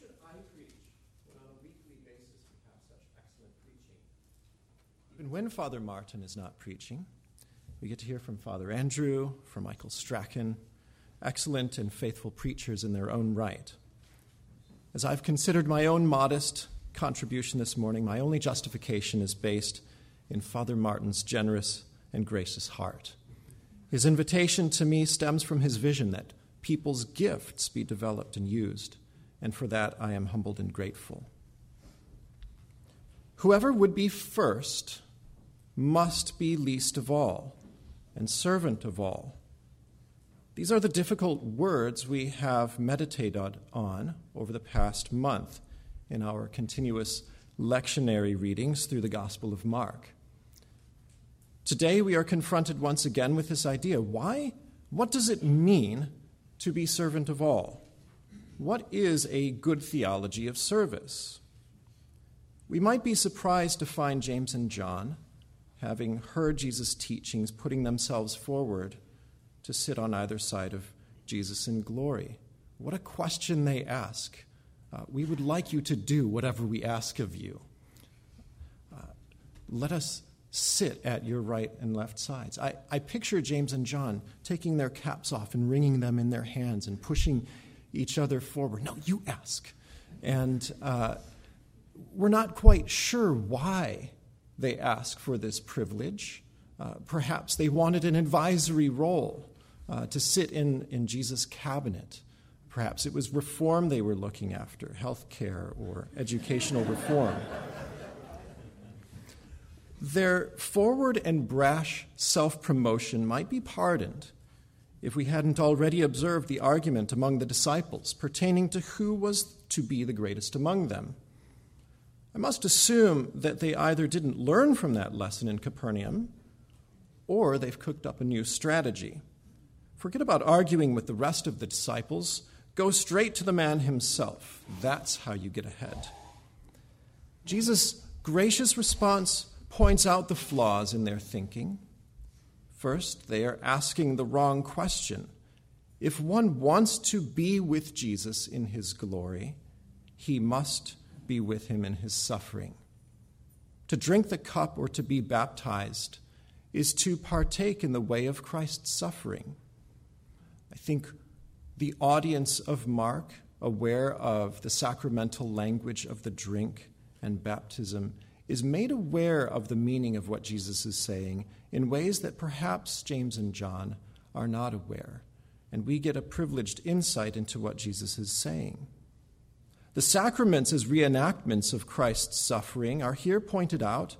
should I preach when on a weekly basis we have such excellent preaching? Even when Father Martin is not preaching, we get to hear from Father Andrew, from Michael Strachan, excellent and faithful preachers in their own right. As I've considered my own modest contribution this morning, my only justification is based in Father Martin's generous and gracious heart. His invitation to me stems from his vision that people's gifts be developed and used, and for that I am humbled and grateful. Whoever would be first must be least of all and servant of all. These are the difficult words we have meditated on over the past month in our continuous lectionary readings through the Gospel of Mark. Today we are confronted once again with this idea. Why? What does it mean to be servant of all? What is a good theology of service? We might be surprised to find James and John, having heard Jesus' teachings, putting themselves forward to sit on either side of Jesus in glory. What a question they ask. Uh, we would like you to do whatever we ask of you. Uh, let us sit at your right and left sides. I, I picture James and John taking their caps off and wringing them in their hands and pushing each other forward. No, you ask. And uh, we're not quite sure why they ask for this privilege. Uh, perhaps they wanted an advisory role uh, to sit in, in Jesus' cabinet. Perhaps it was reform they were looking after, health care or educational reform. Their forward and brash self promotion might be pardoned if we hadn't already observed the argument among the disciples pertaining to who was to be the greatest among them. I must assume that they either didn't learn from that lesson in Capernaum or they've cooked up a new strategy. Forget about arguing with the rest of the disciples. Go straight to the man himself. That's how you get ahead. Jesus' gracious response points out the flaws in their thinking. First, they are asking the wrong question. If one wants to be with Jesus in his glory, he must be with him in his suffering. To drink the cup or to be baptized is to partake in the way of Christ's suffering. I think the audience of Mark, aware of the sacramental language of the drink and baptism, is made aware of the meaning of what Jesus is saying in ways that perhaps James and John are not aware. And we get a privileged insight into what Jesus is saying. The sacraments, as reenactments of Christ's suffering, are here pointed out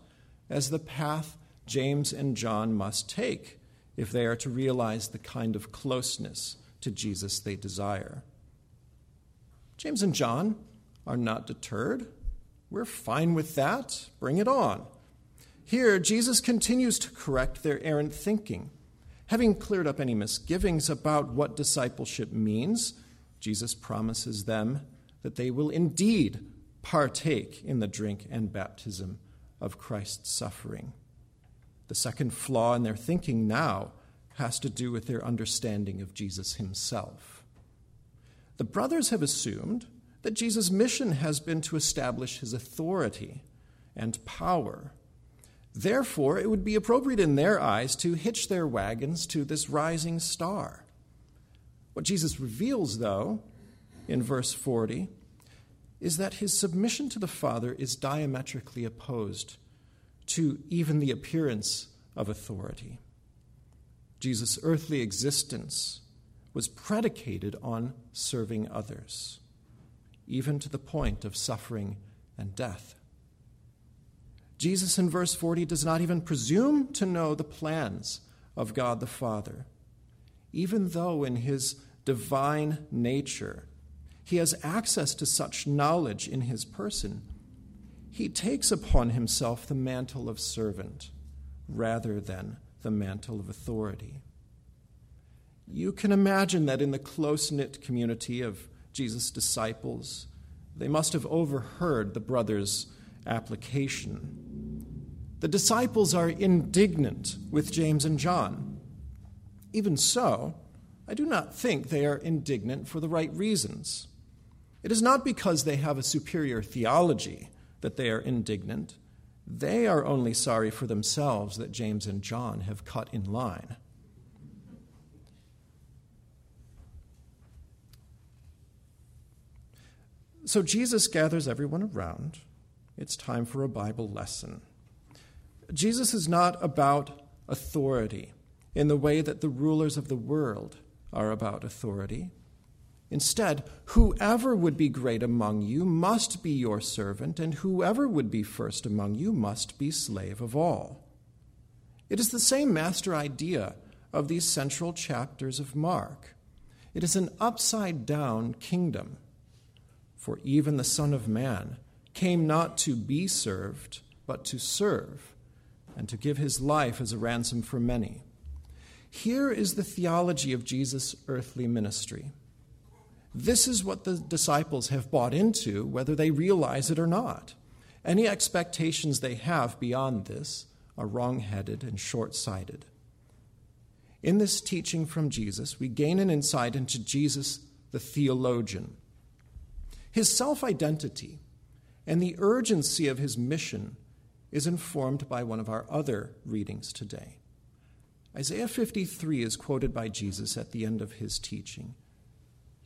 as the path James and John must take if they are to realize the kind of closeness to Jesus they desire. James and John are not deterred we're fine with that. Bring it on. Here, Jesus continues to correct their errant thinking. Having cleared up any misgivings about what discipleship means, Jesus promises them that they will indeed partake in the drink and baptism of Christ's suffering. The second flaw in their thinking now has to do with their understanding of Jesus himself. The brothers have assumed that Jesus' mission has been to establish his authority and power. Therefore, it would be appropriate in their eyes to hitch their wagons to this rising star. What Jesus reveals, though, in verse 40, is that his submission to the Father is diametrically opposed to even the appearance of authority. Jesus' earthly existence was predicated on serving others even to the point of suffering and death. Jesus in verse 40 does not even presume to know the plans of God the Father, even though in his divine nature he has access to such knowledge in his person. He takes upon himself the mantle of servant rather than the mantle of authority. You can imagine that in the close knit community of Jesus' disciples. They must have overheard the brothers' application. The disciples are indignant with James and John. Even so, I do not think they are indignant for the right reasons. It is not because they have a superior theology that they are indignant. They are only sorry for themselves that James and John have cut in line. So Jesus gathers everyone around. It's time for a Bible lesson. Jesus is not about authority in the way that the rulers of the world are about authority. Instead, whoever would be great among you must be your servant, and whoever would be first among you must be slave of all. It is the same master idea of these central chapters of Mark. It is an upside down kingdom. For even the Son of Man came not to be served, but to serve, and to give his life as a ransom for many. Here is the theology of Jesus' earthly ministry. This is what the disciples have bought into, whether they realize it or not. Any expectations they have beyond this are wrong headed and short sighted. In this teaching from Jesus, we gain an insight into Jesus, the theologian. His self identity and the urgency of his mission is informed by one of our other readings today. Isaiah 53 is quoted by Jesus at the end of his teaching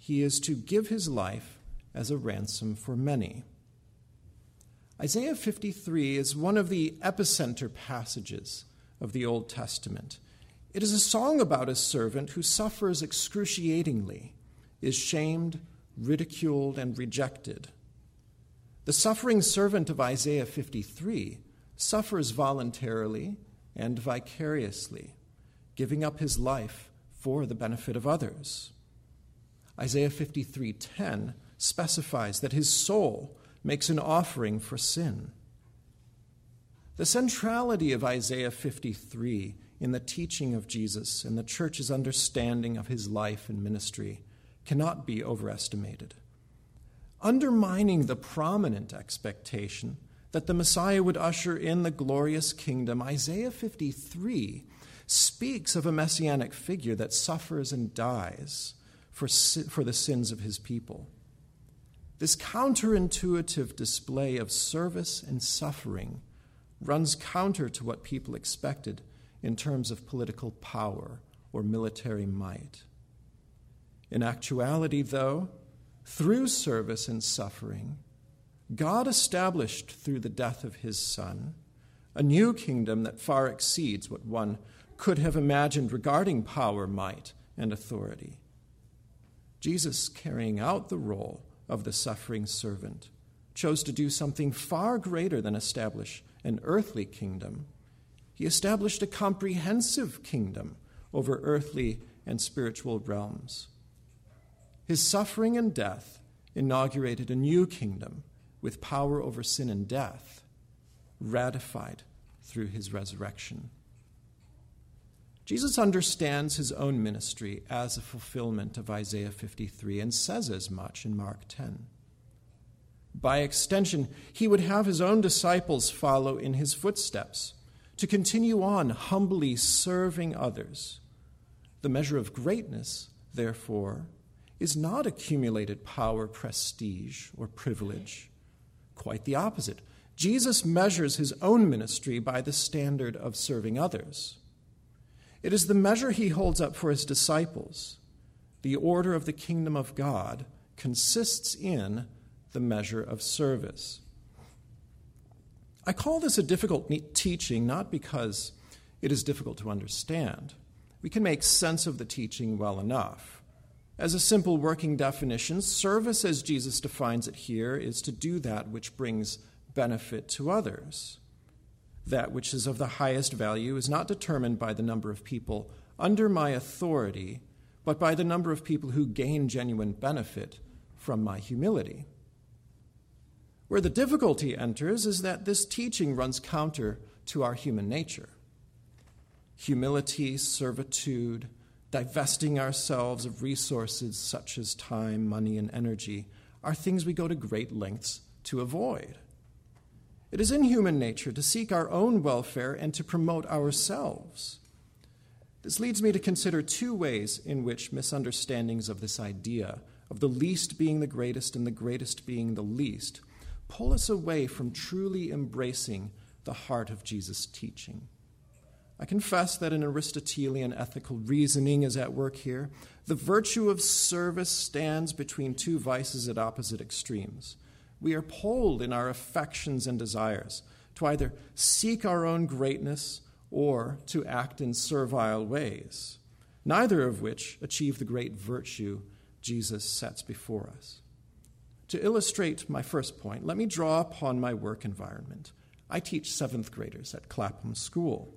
he is to give his life as a ransom for many. Isaiah 53 is one of the epicenter passages of the Old Testament. It is a song about a servant who suffers excruciatingly, is shamed, ridiculed, and rejected. The suffering servant of Isaiah 53 suffers voluntarily and vicariously, giving up his life for the benefit of others. Isaiah 53:10 specifies that his soul makes an offering for sin. The centrality of Isaiah 53 in the teaching of Jesus and the church's understanding of his life and ministry cannot be overestimated. Undermining the prominent expectation that the Messiah would usher in the glorious kingdom, Isaiah 53 speaks of a messianic figure that suffers and dies for, for the sins of his people. This counterintuitive display of service and suffering runs counter to what people expected in terms of political power or military might. In actuality, though, through service and suffering, God established through the death of his Son a new kingdom that far exceeds what one could have imagined regarding power, might, and authority. Jesus, carrying out the role of the suffering servant, chose to do something far greater than establish an earthly kingdom. He established a comprehensive kingdom over earthly and spiritual realms. His suffering and death inaugurated a new kingdom with power over sin and death, ratified through his resurrection. Jesus understands his own ministry as a fulfillment of Isaiah 53 and says as much in Mark 10. By extension, he would have his own disciples follow in his footsteps, to continue on humbly serving others. The measure of greatness, therefore, is not accumulated power, prestige, or privilege. Quite the opposite. Jesus measures his own ministry by the standard of serving others. It is the measure he holds up for his disciples. The order of the kingdom of God consists in the measure of service. I call this a difficult teaching not because it is difficult to understand. We can make sense of the teaching well enough. As a simple working definition, service, as Jesus defines it here, is to do that which brings benefit to others that which is of the highest value is not determined by the number of people under my authority, but by the number of people who gain genuine benefit from my humility. Where the difficulty enters is that this teaching runs counter to our human nature. Humility, servitude, divesting ourselves of resources such as time, money, and energy are things we go to great lengths to avoid. It is in human nature to seek our own welfare and to promote ourselves. This leads me to consider two ways in which misunderstandings of this idea of the least being the greatest and the greatest being the least, pull us away from truly embracing the heart of Jesus' teaching. I confess that an Aristotelian ethical reasoning is at work here. The virtue of service stands between two vices at opposite extremes. We are pulled in our affections and desires to either seek our own greatness or to act in servile ways, neither of which achieve the great virtue Jesus sets before us. To illustrate my first point, let me draw upon my work environment. I teach seventh graders at Clapham School.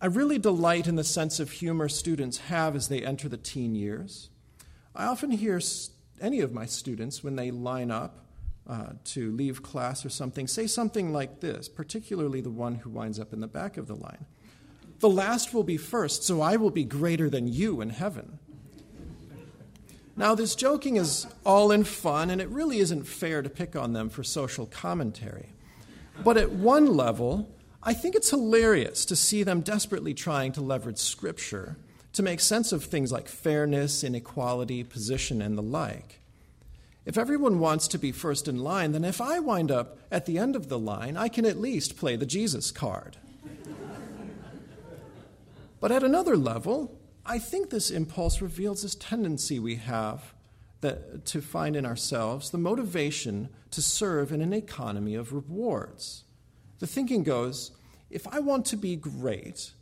I really delight in the sense of humor students have as they enter the teen years. I often hear any of my students, when they line up uh, to leave class or something, say something like this, particularly the one who winds up in the back of the line The last will be first, so I will be greater than you in heaven. Now, this joking is all in fun, and it really isn't fair to pick on them for social commentary. But at one level, I think it's hilarious to see them desperately trying to leverage Scripture to make sense of things like fairness, inequality, position, and the like. If everyone wants to be first in line, then if I wind up at the end of the line, I can at least play the Jesus card. but at another level, I think this impulse reveals this tendency we have that, to find in ourselves the motivation to serve in an economy of rewards. The thinking goes if I want to be great,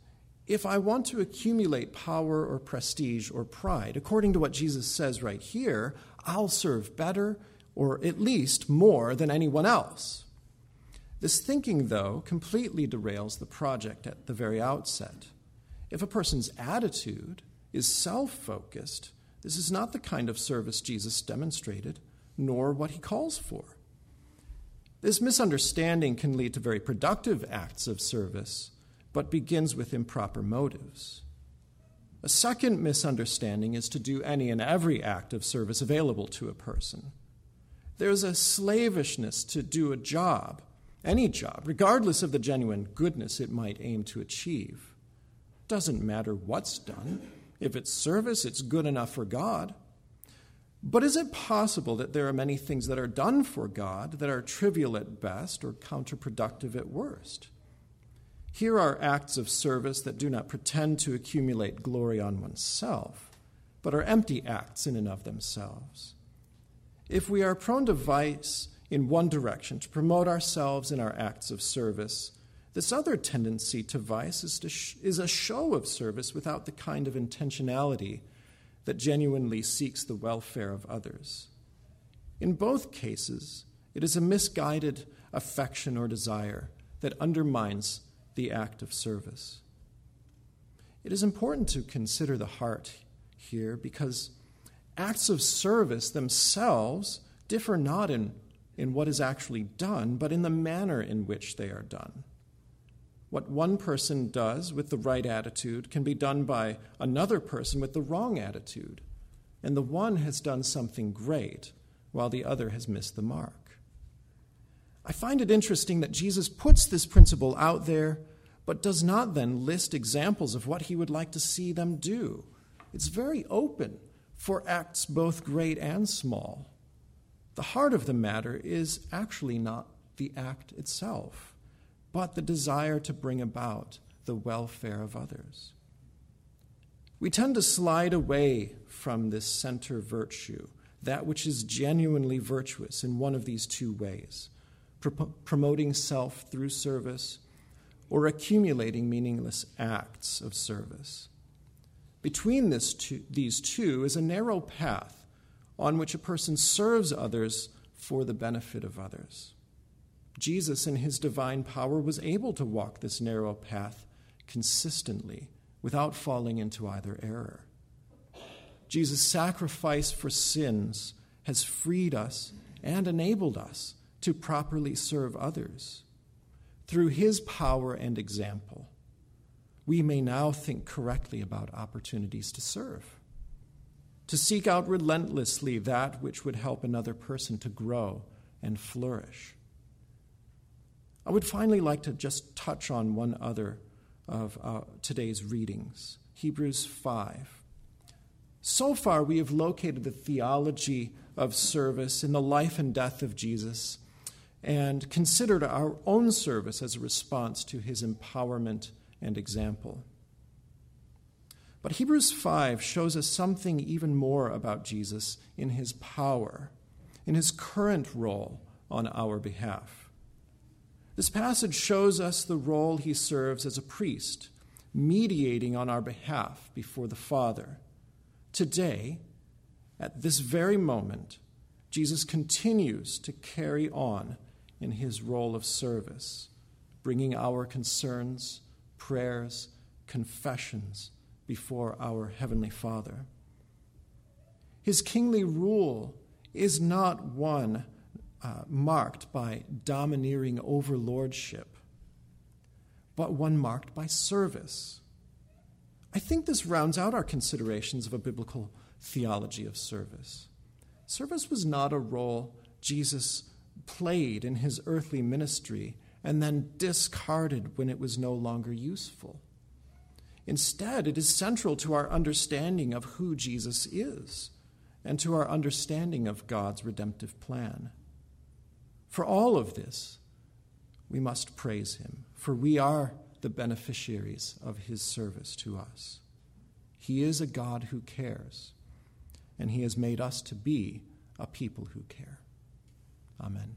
if I want to accumulate power or prestige or pride, according to what Jesus says right here, I'll serve better or at least more than anyone else. This thinking, though, completely derails the project at the very outset. If a person's attitude is self focused, this is not the kind of service Jesus demonstrated, nor what he calls for. This misunderstanding can lead to very productive acts of service, but begins with improper motives. A second misunderstanding is to do any and every act of service available to a person. There's a slavishness to do a job, any job, regardless of the genuine goodness it might aim to achieve. Doesn't matter what's done. If it's service, it's good enough for God. But is it possible that there are many things that are done for God that are trivial at best or counterproductive at worst? Here are acts of service that do not pretend to accumulate glory on oneself, but are empty acts in and of themselves. If we are prone to vice in one direction, to promote ourselves in our acts of service, this other tendency to vice is, to sh- is a show of service without the kind of intentionality that genuinely seeks the welfare of others. In both cases, it is a misguided affection or desire that undermines the act of service. It is important to consider the heart here because acts of service themselves differ not in, in what is actually done, but in the manner in which they are done. What one person does with the right attitude can be done by another person with the wrong attitude. And the one has done something great, while the other has missed the mark. I find it interesting that Jesus puts this principle out there, but does not then list examples of what he would like to see them do. It's very open for acts both great and small. The heart of the matter is actually not the act itself but the desire to bring about the welfare of others. We tend to slide away from this center virtue, that which is genuinely virtuous in one of these two ways pro- promoting self through service or accumulating meaningless acts of service. Between two, these two is a narrow path on which a person serves others for the benefit of others. Jesus, in his divine power, was able to walk this narrow path consistently without falling into either error. Jesus' sacrifice for sins has freed us and enabled us to properly serve others. Through his power and example, we may now think correctly about opportunities to serve, to seek out relentlessly that which would help another person to grow and flourish. I would finally like to just touch on one other of uh, today's readings Hebrews 5. So far, we have located the theology of service in the life and death of Jesus and considered our own service as a response to his empowerment and example. But Hebrews 5 shows us something even more about Jesus in his power, in his current role on our behalf. This passage shows us the role he serves as a priest, mediating on our behalf before the Father. Today, at this very moment, Jesus continues to carry on in his role of service, bringing our concerns, prayers, confessions before our Heavenly Father. His kingly rule is not one uh, marked by domineering overlordship, but one marked by service. I think this rounds out our considerations of a biblical theology of service. Service was not a role Jesus played in his earthly ministry and then discarded when it was no longer useful. Instead, it is central to our understanding of who Jesus is and to our understanding of God's redemptive plan. For all of this, we must praise him, for we are the beneficiaries of his service to us. He is a God who cares, and he has made us to be a people who care. Amen.